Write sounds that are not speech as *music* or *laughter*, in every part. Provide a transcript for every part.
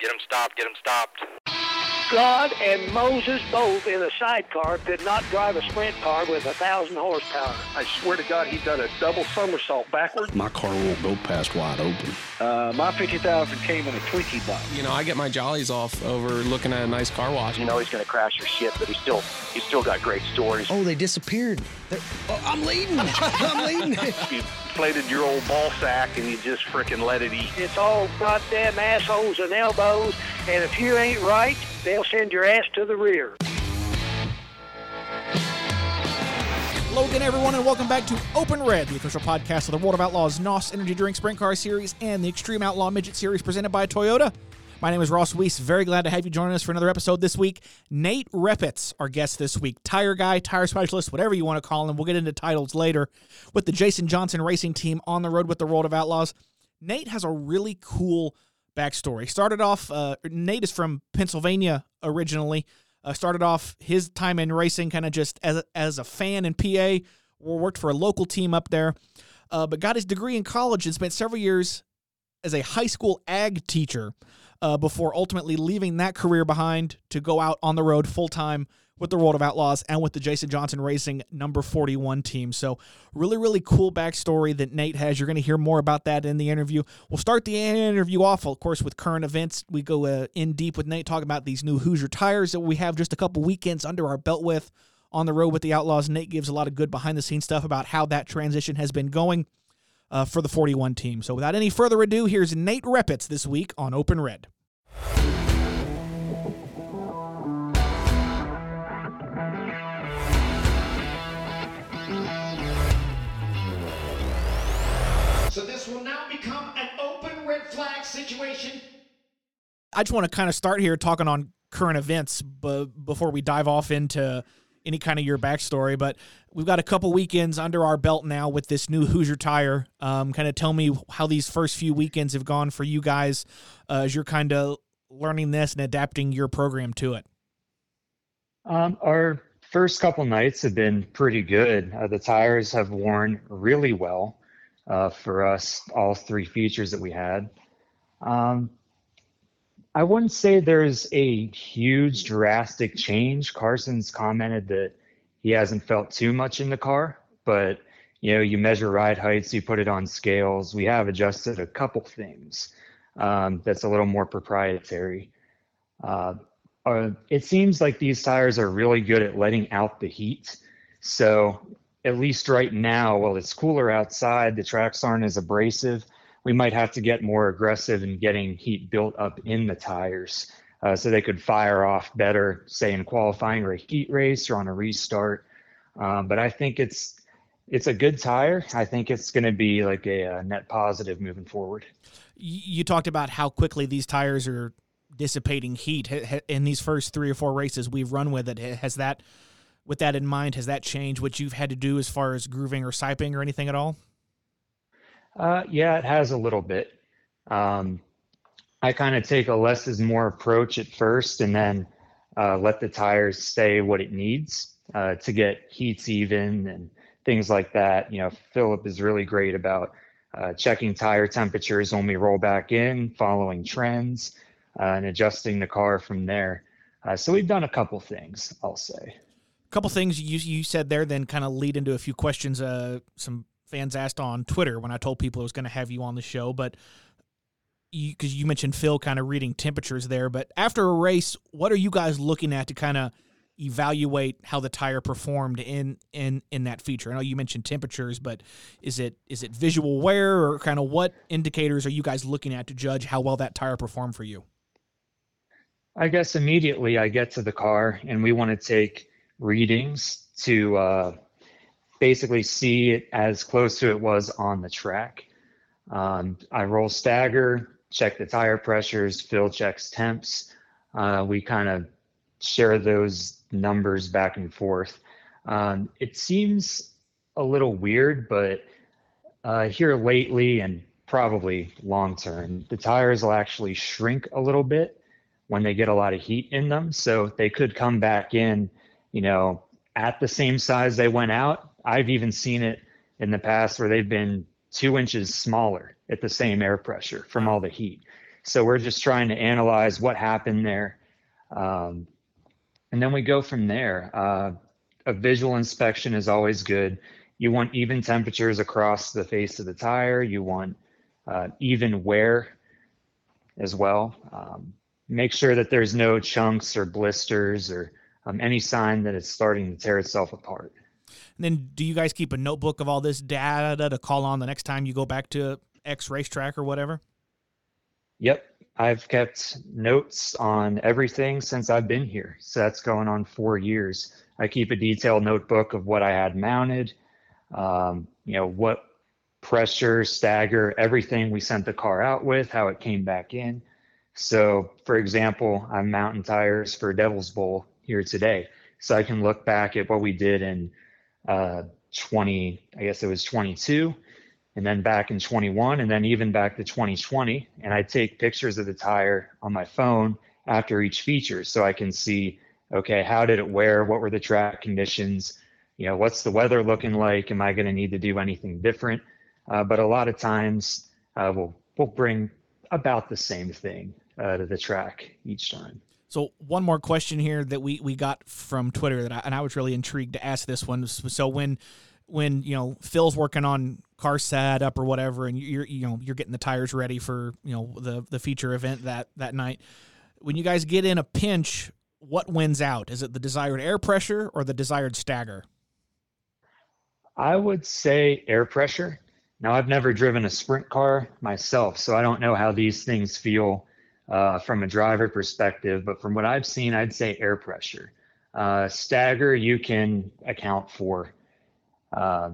Get him stopped. Get him stopped. God and Moses both in a sidecar could not drive a sprint car with a thousand horsepower. I swear to God, he done a double somersault backwards. My car won't go past wide open. Uh, my 50,000 came in a Twinkie box. You know, I get my jollies off over looking at a nice car wash. You know he's going to crash your shit, but he's still he's still got great stories. Oh, they disappeared. Oh, I'm leading. *laughs* I'm leading. *laughs* you inflated your old ball sack and you just freaking let it eat. It's all goddamn assholes and elbows, and if you ain't right, they'll send your ass to the rear. Logan, everyone, and welcome back to Open Red, the official podcast of the World of Outlaws NOS Energy Drink Sprint Car Series and the Xtreme Outlaw Midget Series presented by Toyota. My name is Ross Weiss. Very glad to have you join us for another episode this week. Nate Repetz, our guest this week. Tire guy, tire specialist, whatever you want to call him. We'll get into titles later with the Jason Johnson Racing Team on the road with the World of Outlaws. Nate has a really cool backstory. Started off, uh, Nate is from Pennsylvania originally. Uh, started off his time in racing kind of just as a, as a fan in PA, worked for a local team up there, uh, but got his degree in college and spent several years as a high school ag teacher uh, before ultimately leaving that career behind to go out on the road full time with the World of Outlaws and with the Jason Johnson Racing number 41 team. So, really, really cool backstory that Nate has. You're going to hear more about that in the interview. We'll start the interview off, of course, with current events. We go uh, in deep with Nate, talking about these new Hoosier tires that we have just a couple weekends under our belt with on the road with the Outlaws. Nate gives a lot of good behind the scenes stuff about how that transition has been going. Uh, for the 41 team. So, without any further ado, here's Nate Repetz this week on Open Red. So this will now become an open red flag situation. I just want to kind of start here talking on current events, but before we dive off into any kind of your backstory. But we've got a couple weekends under our belt now with this new *laughs* Hoosier tire. Um, kind of tell me how these first few weekends have gone for you guys uh, as you're kind of learning this and adapting your program to it. Um, our first couple nights have been pretty good. Uh, the tires have worn really well uh, for us, all three features that we had. Um, I wouldn't say there's a huge drastic change. Carson's commented that he hasn't felt too much in the car, but you know, you measure ride heights, you put it on scales. We have adjusted a couple things um, that's a little more proprietary. Uh, uh, it seems like these tires are really good at letting out the heat. So at least right now, while it's cooler outside, the tracks aren't as abrasive. We might have to get more aggressive in getting heat built up in the tires uh, so they could fire off better, say in qualifying or a heat race or on a restart. Um, but I think it's it's a good tire. I think it's going to be like a, a, net positive moving forward. You talked about how quickly these tires are dissipating heat in these first three or four races we've run with it. Has that with that in mind, has that changed what you've had to do as far as grooving or siping or anything at all? Uh, yeah, it has a little bit. Um, I kind of take a less is more approach at first and then uh, let the tires stay what it needs uh, to get heats even and things like that. You know, Philip is really great about uh, checking tire temperatures when we roll back in, following trends, uh, and adjusting the car from there. Uh, so we've done a couple things, I'll say A couple things you you said there then kind of lead into a few questions uh some fans asked on Twitter when I told people I was going to have you on the show but because you, you, mentioned Phil kind of reading temperatures there but after a race what are you guys looking at to kind of evaluate how the tire performed in in in that feature I know you mentioned temperatures but is it is it visual wear or kind of what indicators are you guys looking at to judge how well that tire performed for you I guess immediately I get to the car and we want to take readings to uh, basically see it as close to it was on the track. Um, I roll stagger, check the tire pressures, Phil checks temps. Uh, we kind of share those numbers back and forth. Um, it seems a little weird, but uh, here lately and probably long term, the tires will actually shrink a little bit when they get a lot of heat in them. So they could come back in you know, at the same size they went out. I've even seen it in the past where they've been two inches smaller at the same air pressure from all the heat. So we're just trying to analyze what happened there. Um, and then we go from there. Uh, a visual inspection is always good. You want even temperatures across the face of the tire. You want uh, even wear as well. Um, make sure that there's no chunks or blisters or um, any sign that it's starting to tear itself apart. And then, do you guys keep a notebook of all this data to call on the next time you go back to X racetrack or whatever? Yep, I've kept notes on everything since I've been here. So that's going on four years. I keep a detailed notebook of what I had mounted, um, you know, what pressure, stagger, everything we sent the car out with, how it came back in. So, for example, I'm mounting tires for Devil's Bowl here today. So I can look back at what we did in uh, 20, I guess it was 22, and then back in 21, and then even back to 2020. And I take pictures of the tire on my phone after each feature so I can see, okay, how did it wear? What were the track conditions? You know, what's the weather looking like? Am I going to need to do anything different? Uh, but a lot of times uh, we'll, we'll bring about the same thing uh, to the track each time. So one more question here that we, we got from Twitter that I, and I was really intrigued to ask this one. So when when you know Phil's working on car setup or whatever, and you're you know you're getting the tires ready for you know the the feature event that that night, when you guys get in a pinch, what wins out? Is it the desired air pressure or the desired stagger? I would say air pressure. Now I've never driven a sprint car myself, so I don't know how these things feel uh, from a driver perspective, but from what I've seen, I'd say air pressure. Uh, stagger, you can account for. Uh,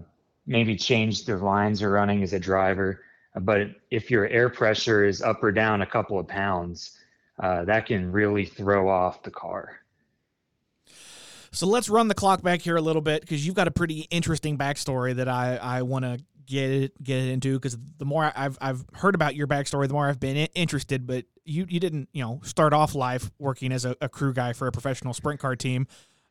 maybe change the lines you're running as a driver, but if your air pressure is up or down a couple of pounds, uh, that can really throw off the car. So let's run the clock back here a little bit because you've got a pretty interesting backstory that I, I want to get get into because the more I've I've heard about your backstory, the more I've been interested. But you you didn't you know start off life working as a, a crew guy for a professional sprint car team,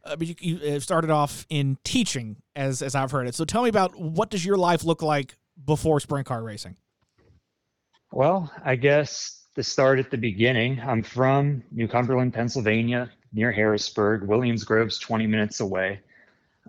uh, but you, you uh, started off in teaching as as I've heard it. So tell me about what does your life look like before sprint car racing? Well, I guess to start at the beginning, I'm from New Cumberland, Pennsylvania, near Harrisburg. Williams Grove's 20 minutes away.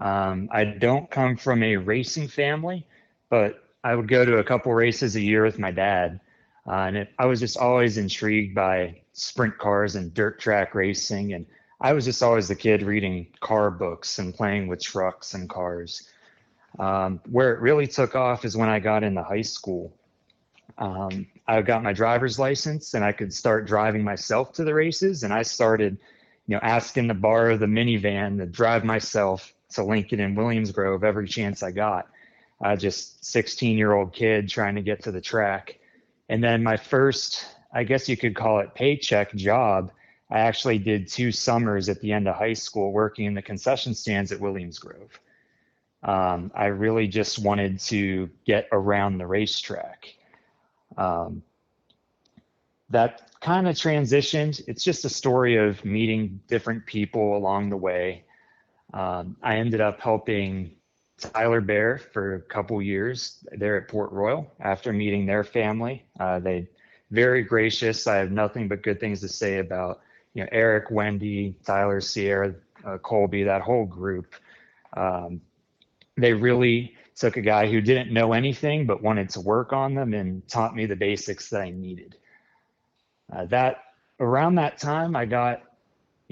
Um, I don't come from a racing family but I would go to a couple races a year with my dad. Uh, and it, I was just always intrigued by sprint cars and dirt track racing. And I was just always the kid reading car books and playing with trucks and cars. Um, where it really took off is when I got into high school. Um, I got my driver's license and I could start driving myself to the races. And I started, you know, asking to borrow the minivan to drive myself to Lincoln and Williams Grove every chance I got uh, just 16 year old kid trying to get to the track. And then my first, I guess you could call it paycheck job, I actually did two summers at the end of high school working in the concession stands at Williams Grove. Um, I really just wanted to get around the racetrack. Um, that kind of transitioned. It's just a story of meeting different people along the way. Um, I ended up helping Tyler Bear for a couple years there at Port Royal after meeting their family. Uh, they very gracious. I have nothing but good things to say about you know Eric, Wendy, Tyler, Sierra, uh, Colby, that whole group. Um, they really took a guy who didn't know anything but wanted to work on them and taught me the basics that I needed. Uh, that around that time, I got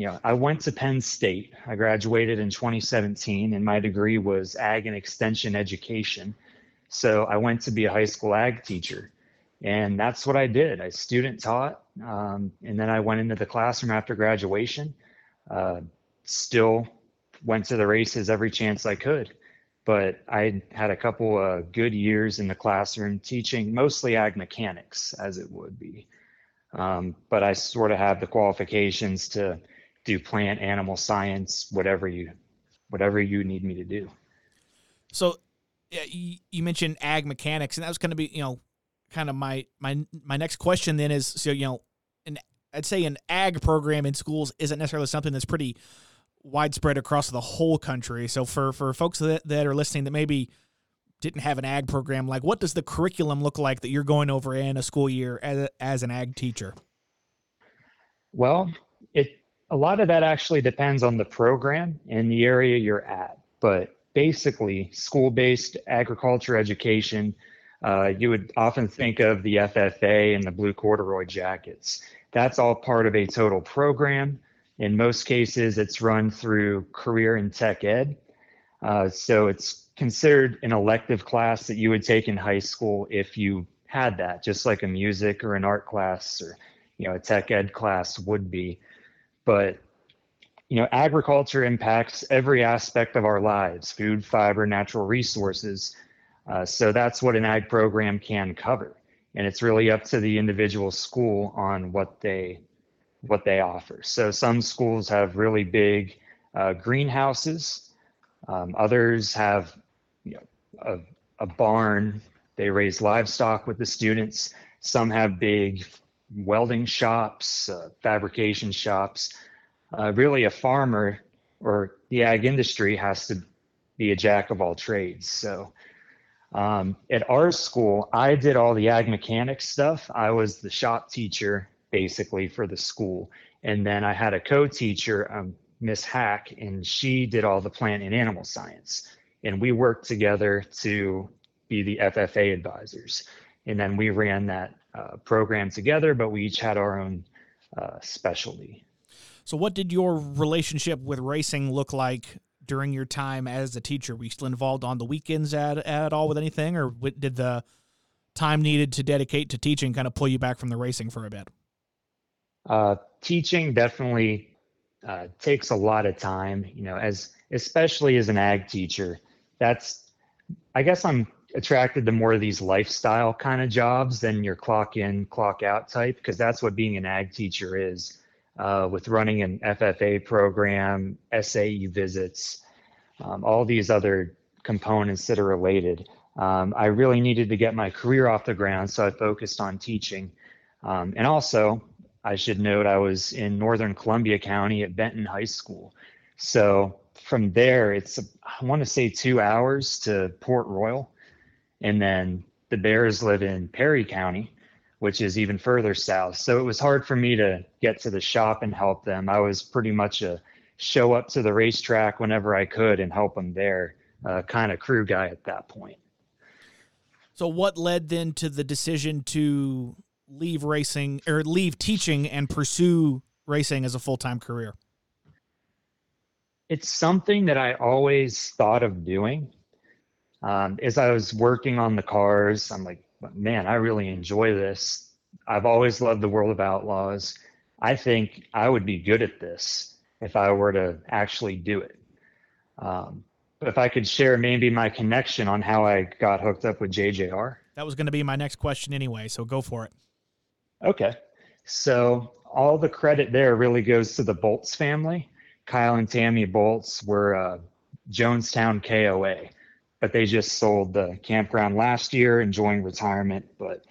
you know, I went to Penn State. I graduated in 2017, and my degree was ag and extension education. So I went to be a high school ag teacher, and that's what I did. I student taught, um, and then I went into the classroom after graduation. Uh, still went to the races every chance I could, but I had a couple of good years in the classroom teaching mostly ag mechanics, as it would be. Um, but I sort of have the qualifications to do plant animal science whatever you whatever you need me to do so you, you mentioned ag mechanics and that was going to be you know kind of my my my next question then is so you know an i'd say an ag program in schools isn't necessarily something that's pretty widespread across the whole country so for for folks that, that are listening that maybe didn't have an ag program, like what does the curriculum look like that you're going over in a school year as, as an ag teacher? Well, a lot of that actually depends on the program and the area you're at. But basically, school-based agriculture education, uh, you would often think of the FFA and the blue corduroy jackets. That's all part of a total program. In most cases, it's run through career and tech ed. Uh, so it's considered an elective class that you would take in high school if you had that, just like a music or an art class or you know a tech ed class would be. But you know, agriculture impacts every aspect of our lives: food, fiber, natural resources. Uh, so that's what an ag program can cover, and it's really up to the individual school on what they what they offer. So some schools have really big uh, greenhouses. Um, others have you know, a, a barn. They raise livestock with the students. Some have big welding shops, uh, fabrication shops. Uh, really, a farmer or the ag industry has to be a jack of all trades. So, um, at our school, I did all the ag mechanics stuff. I was the shop teacher basically for the school. And then I had a co-teacher, um, Miss Hack, and she did all the plant and animal science. And we worked together to be the FFA advisors. And then we ran that uh, program together, but we each had our own uh, specialty. So, what did your relationship with racing look like during your time as a teacher? Were you still involved on the weekends at, at all with anything, or did the time needed to dedicate to teaching kind of pull you back from the racing for a bit? Uh, teaching definitely uh, takes a lot of time, you know, as especially as an ag teacher. That's, I guess I'm attracted to more of these lifestyle kind of jobs than your clock in, clock out type, because that's what being an ag teacher is. Uh, with running an FFA program, SAE visits, um, all these other components that are related. Um, I really needed to get my career off the ground, so I focused on teaching. Um, and also, I should note I was in Northern Columbia County at Benton High School. So from there, it's, I want to say two hours to Port Royal. And then the Bears live in Perry County, which is even further south. So it was hard for me to get to the shop and help them. I was pretty much a show up to the racetrack whenever I could and help them there, uh, kind of crew guy at that point. So, what led then to the decision to leave racing or leave teaching and pursue racing as a full time career? It's something that I always thought of doing. Um, as I was working on the cars, I'm like, man, I really enjoy this. I've always loved the world of outlaws. I think I would be good at this if I were to actually do it. Um, but if I could share maybe my connection on how I got hooked up with JJR. That was going to be my next question anyway, so go for it. Okay. So all the credit there really goes to the Bolts family. Kyle and Tammy Bolts were uh, Jonestown KOA, but they just sold the campground last year, enjoying retirement. But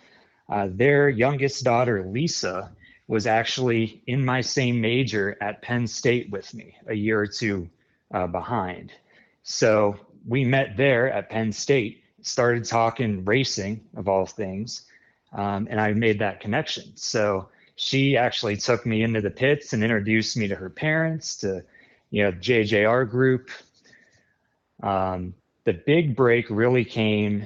uh, their youngest daughter, Lisa, was actually in my same major at Penn State with me, a year or two uh, behind. So we met there at Penn State, started talking racing of all things um, and I made that connection. So she actually took me into the pits and introduced me to her parents, to you know JJR group. Um, the big break really came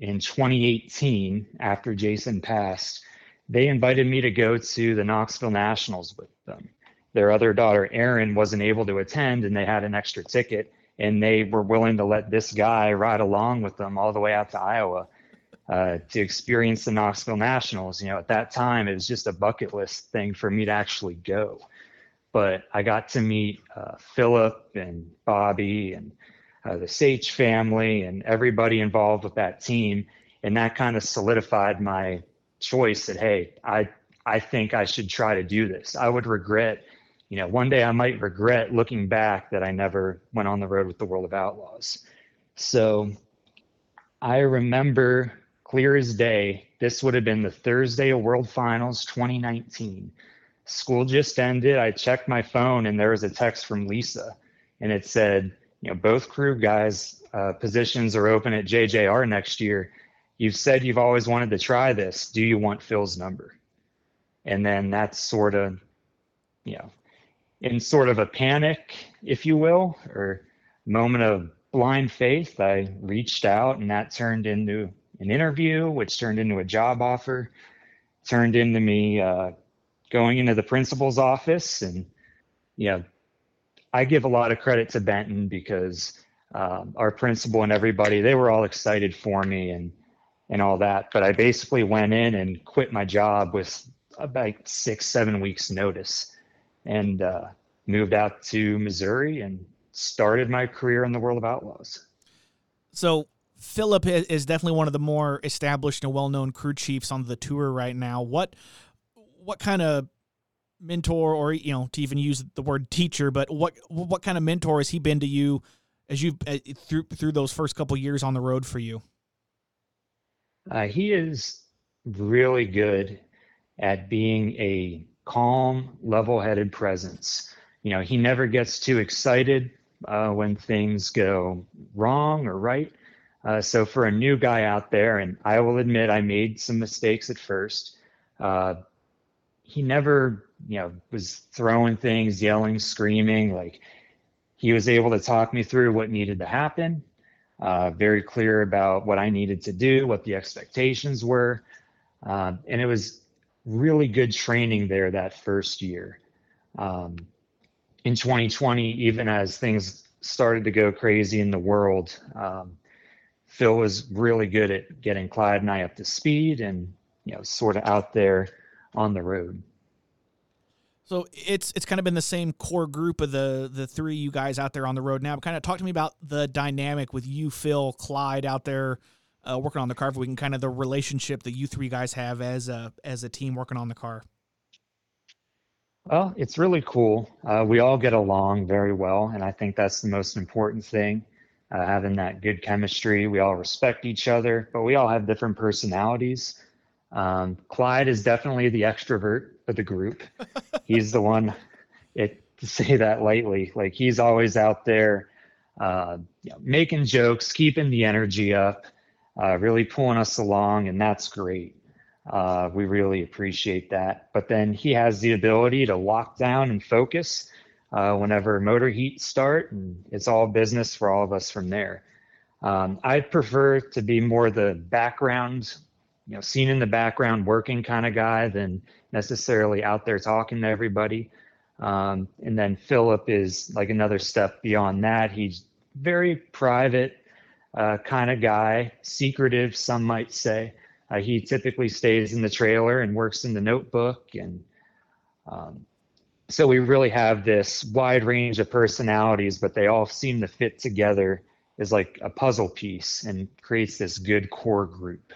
in 2018 after Jason passed. They invited me to go to the Knoxville Nationals with them. Their other daughter, Erin, wasn't able to attend, and they had an extra ticket, and they were willing to let this guy ride along with them all the way out to Iowa uh, to experience the Knoxville Nationals. You know, at that time, it was just a bucket list thing for me to actually go. But I got to meet uh, Philip and Bobby and uh, the Sage family and everybody involved with that team. And that kind of solidified my choice that, hey, I, I think I should try to do this. I would regret, you know, one day I might regret looking back that I never went on the road with the World of Outlaws. So I remember clear as day. This would have been the Thursday of World Finals 2019. School just ended. I checked my phone and there was a text from Lisa and it said, you know, both crew guys uh, positions are open at JJR next year. You've said you've always wanted to try this. Do you want Phil's number? And then that's sort of, you know, in sort of a panic, if you will, or moment of blind faith, I reached out and that turned into an interview, which turned into a job offer, turned into me uh, going into the principal's office. And, you know, I give a lot of credit to Benton because um, our principal and everybody, they were all excited for me and, and all that. But I basically went in and quit my job with about six, seven weeks notice and uh, moved out to Missouri and started my career in the world of outlaws. So Philip is definitely one of the more established and well-known crew chiefs on the tour right now. What what kind of mentor, or you know, to even use the word teacher, but what what kind of mentor has he been to you as you uh, through through those first couple years on the road for you? Uh, he is really good at being a calm, level-headed presence. You know, he never gets too excited uh, when things go wrong or right. Uh, so for a new guy out there, and I will admit I made some mistakes at first. Uh, he never, you know, was throwing things, yelling, screaming. Like he was able to talk me through what needed to happen. Uh, very clear about what I needed to do, what the expectations were, um, and it was really good training there that first year. Um, in 2020, even as things started to go crazy in the world, um, Phil was really good at getting Clyde and I up to speed and you know sort of out there on the road. So it's it's kind of been the same core group of the the three you guys out there on the road now. Kind of talk to me about the dynamic with you, Phil, Clyde out there uh, working on the car. If we can kind of the relationship that you three guys have as a as a team working on the car. Well, it's really cool. Uh, we all get along very well, and I think that's the most important thing. Uh, having that good chemistry. We all respect each other, but we all have different personalities. Um, Clyde is definitely the extrovert of the group. he's the one, it, to say that lightly, like he's always out there uh, you know, making jokes, keeping the energy up, uh, really pulling us along, and that's great. Uh, we really appreciate that. But then he has the ability to lock down and focus uh, whenever motor heat start, and it's all business for all of us from there. Um, I prefer to be more the background, you know, seen in the background working kind of guy than necessarily out there talking to everybody. Um, and then Philip is like another step beyond that. He's very private uh, kind of guy, secretive, some might say. Uh, he typically stays in the trailer and works in the notebook. And um, so we really have this wide range of personalities, but they all seem to fit together as like a puzzle piece and creates this good core group.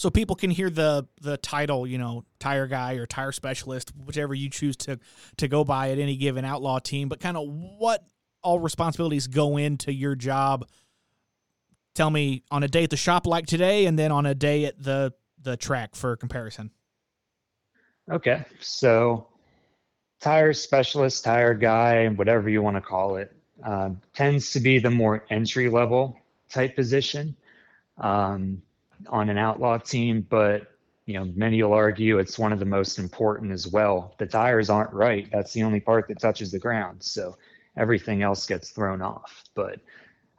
So people can hear the the title, you know, tire guy or tire specialist, whichever you choose to to go by at any given outlaw team. But kind of what all responsibilities go into your job tell me on a day at the shop like today and then on a day at the the track for comparison okay so tire specialist tire guy whatever you want to call it uh, tends to be the more entry level type position um, on an outlaw team but you know many will argue it's one of the most important as well the tires aren't right that's the only part that touches the ground so everything else gets thrown off but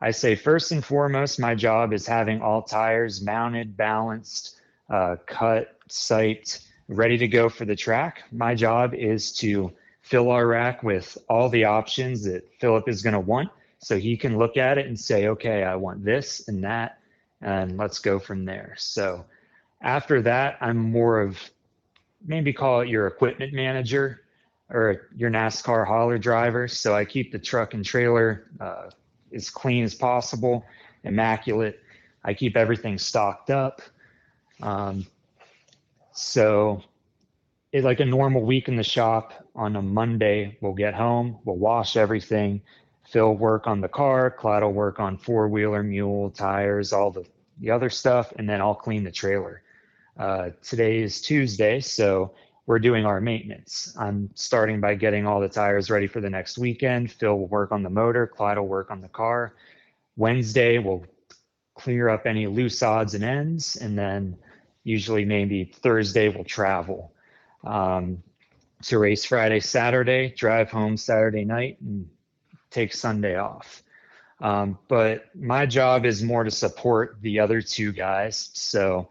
I say first and foremost, my job is having all tires mounted, balanced, uh, cut, sight, ready to go for the track. My job is to fill our rack with all the options that Philip is going to want. So he can look at it and say, okay, I want this and that, and let's go from there. So after that, I'm more of maybe call it your equipment manager or your NASCAR hauler driver. So I keep the truck and trailer uh, as clean as possible, immaculate. I keep everything stocked up. Um, so it's like a normal week in the shop on a Monday, we'll get home, we'll wash everything. Phil work on the car, Clyde will work on four wheeler, mule, tires, all the, the other stuff, and then I'll clean the trailer. Uh, today is Tuesday, so we're doing our maintenance. I'm starting by getting all the tires ready for the next weekend. Phil will work on the motor, Clyde will work on the car. Wednesday, we'll clear up any loose odds and ends, and then usually maybe Thursday, we'll travel um, to race Friday, Saturday, drive home Saturday night, and take Sunday off. Um, but my job is more to support the other two guys. So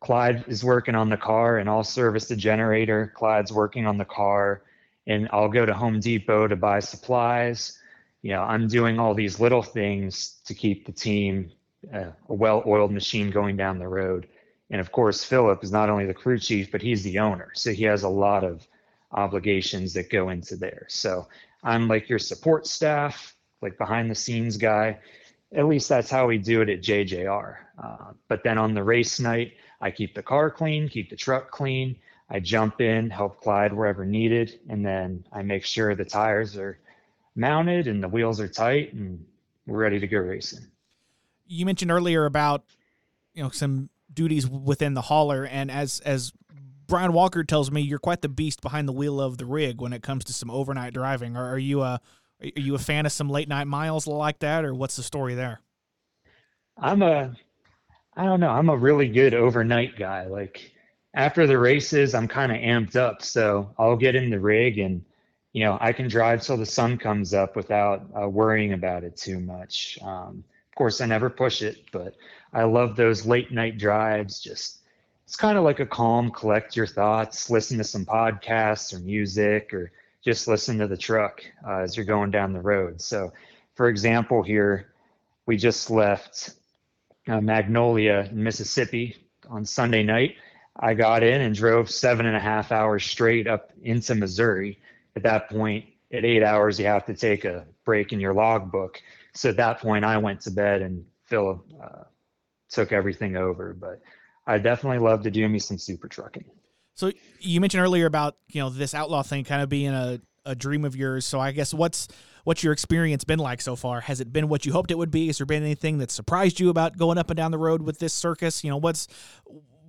Clyde is working on the car and I'll service the generator. Clyde's working on the car and I'll go to Home Depot to buy supplies. You know, I'm doing all these little things to keep the team uh, a well oiled machine going down the road. And of course, Philip is not only the crew chief, but he's the owner. So he has a lot of obligations that go into there. So I'm like your support staff, like behind the scenes guy. At least that's how we do it at JJR. Uh, but then on the race night, I keep the car clean, keep the truck clean. I jump in, help Clyde wherever needed, and then I make sure the tires are mounted and the wheels are tight and we're ready to go racing. You mentioned earlier about you know some duties within the hauler, and as as Brian Walker tells me, you're quite the beast behind the wheel of the rig when it comes to some overnight driving. Are, are you a are you a fan of some late night miles like that, or what's the story there? I'm a, I don't know. I'm a really good overnight guy. Like after the races, I'm kind of amped up, so I'll get in the rig and, you know, I can drive till the sun comes up without uh, worrying about it too much. Um, of course, I never push it, but I love those late night drives. Just it's kind of like a calm, collect your thoughts, listen to some podcasts or music, or just listen to the truck uh, as you're going down the road. So, for example, here we just left uh, Magnolia, Mississippi on Sunday night. I got in and drove seven and a half hours straight up into Missouri. At that point, at eight hours, you have to take a break in your logbook. So at that point, I went to bed and Phil uh, took everything over. But I definitely love to do me some super trucking. So you mentioned earlier about you know this outlaw thing kind of being a, a dream of yours. So I guess what's what's your experience been like so far? Has it been what you hoped it would be? Has there been anything that surprised you about going up and down the road with this circus? You know what's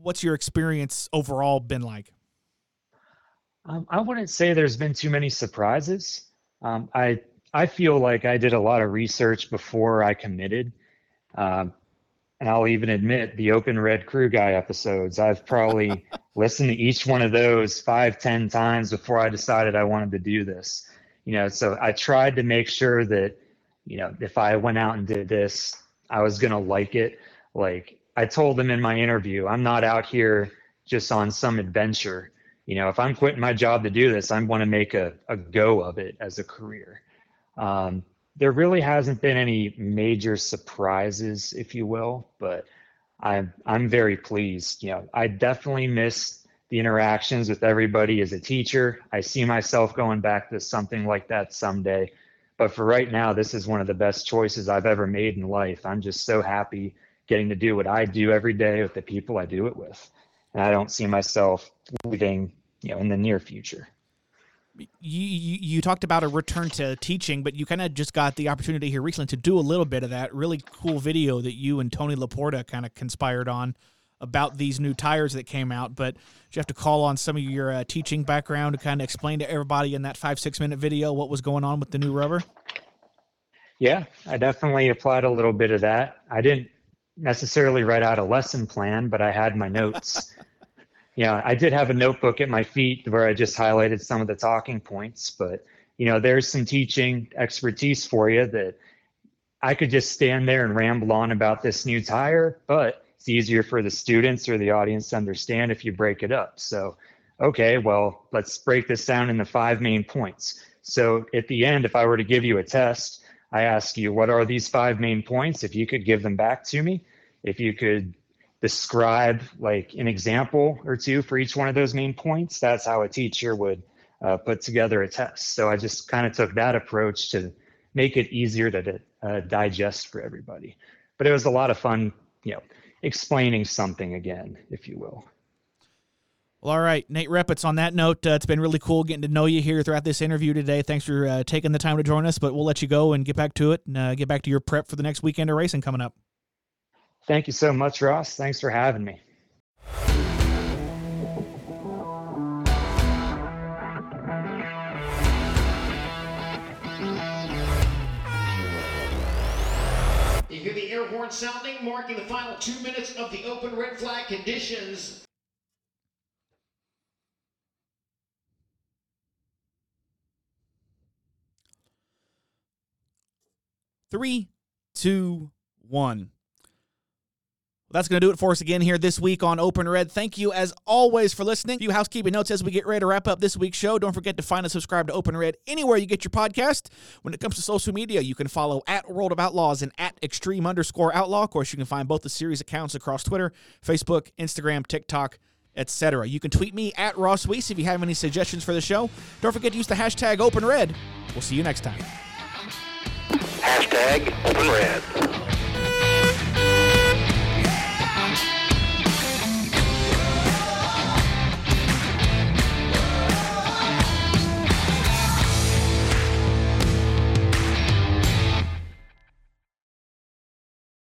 what's your experience overall been like? Um, I wouldn't say there's been too many surprises. Um, I I feel like I did a lot of research before I committed. Um, and I'll even admit the Open Red Crew Guy episodes. I've probably *laughs* listened to each one of those five, ten times before I decided I wanted to do this. You know, so I tried to make sure that, you know, if I went out and did this, I was gonna like it. Like I told them in my interview, I'm not out here just on some adventure. You know, if I'm quitting my job to do this, I'm gonna make a, a go of it as a career. Um, there really hasn't been any major surprises, if you will, but I'm I'm very pleased. You know, I definitely miss the interactions with everybody as a teacher. I see myself going back to something like that someday. But for right now, this is one of the best choices I've ever made in life. I'm just so happy getting to do what I do every day with the people I do it with. And I don't see myself leaving, you know, in the near future you, you, you talked about a return to teaching, but you kind of just got the opportunity here recently to do a little bit of that. Really cool video that you and Tony Laporta kind of conspired on about these new tires that came out. But you have to call on some of your uh, teaching background to kind of explain to everybody in that five six minute video what was going on with the new rubber. Yeah, I definitely applied a little bit of that. I didn't necessarily write out a lesson plan, but I had my notes. *laughs* yeah, I did have a notebook at my feet where I just highlighted some of the talking points, but you know, there's some teaching expertise for you that I could just stand there and ramble on about this new tire, but it's easier for the students or the audience to understand if you break it up. So, okay, well, let's break this down into five main points. So at the end, if I were to give you a test, I ask you, what are these five main points? If you could give them back to me, if you could describe like an example or two for each one of those main points, that's how a teacher would uh, put together a test. So I just kind of took that approach to make it easier to uh, digest for everybody. But it was a lot of fun, you know, explaining something again, if you will. Well, all right, Nate Repetz. On that note, uh, it's been really cool getting to know you here throughout this interview today. Thanks for uh, taking the time to join us. But we'll let you go and get back to it and uh, get back to your prep for the next weekend of racing coming up. Thank you so much, Ross. Thanks for having me. sounding, marking the final two minutes of the open red flag conditions. Three, two, one. That's going to do it for us again here this week on Open Red. Thank you, as always, for listening. A few housekeeping notes as we get ready to wrap up this week's show. Don't forget to find and subscribe to Open Red anywhere you get your podcast. When it comes to social media, you can follow at World of Outlaws and at Xtreme underscore Outlaw. Of course, you can find both the series accounts across Twitter, Facebook, Instagram, TikTok, etc. You can tweet me at Ross Weiss if you have any suggestions for the show. Don't forget to use the hashtag Open Red. We'll see you next time. Hashtag Open Red.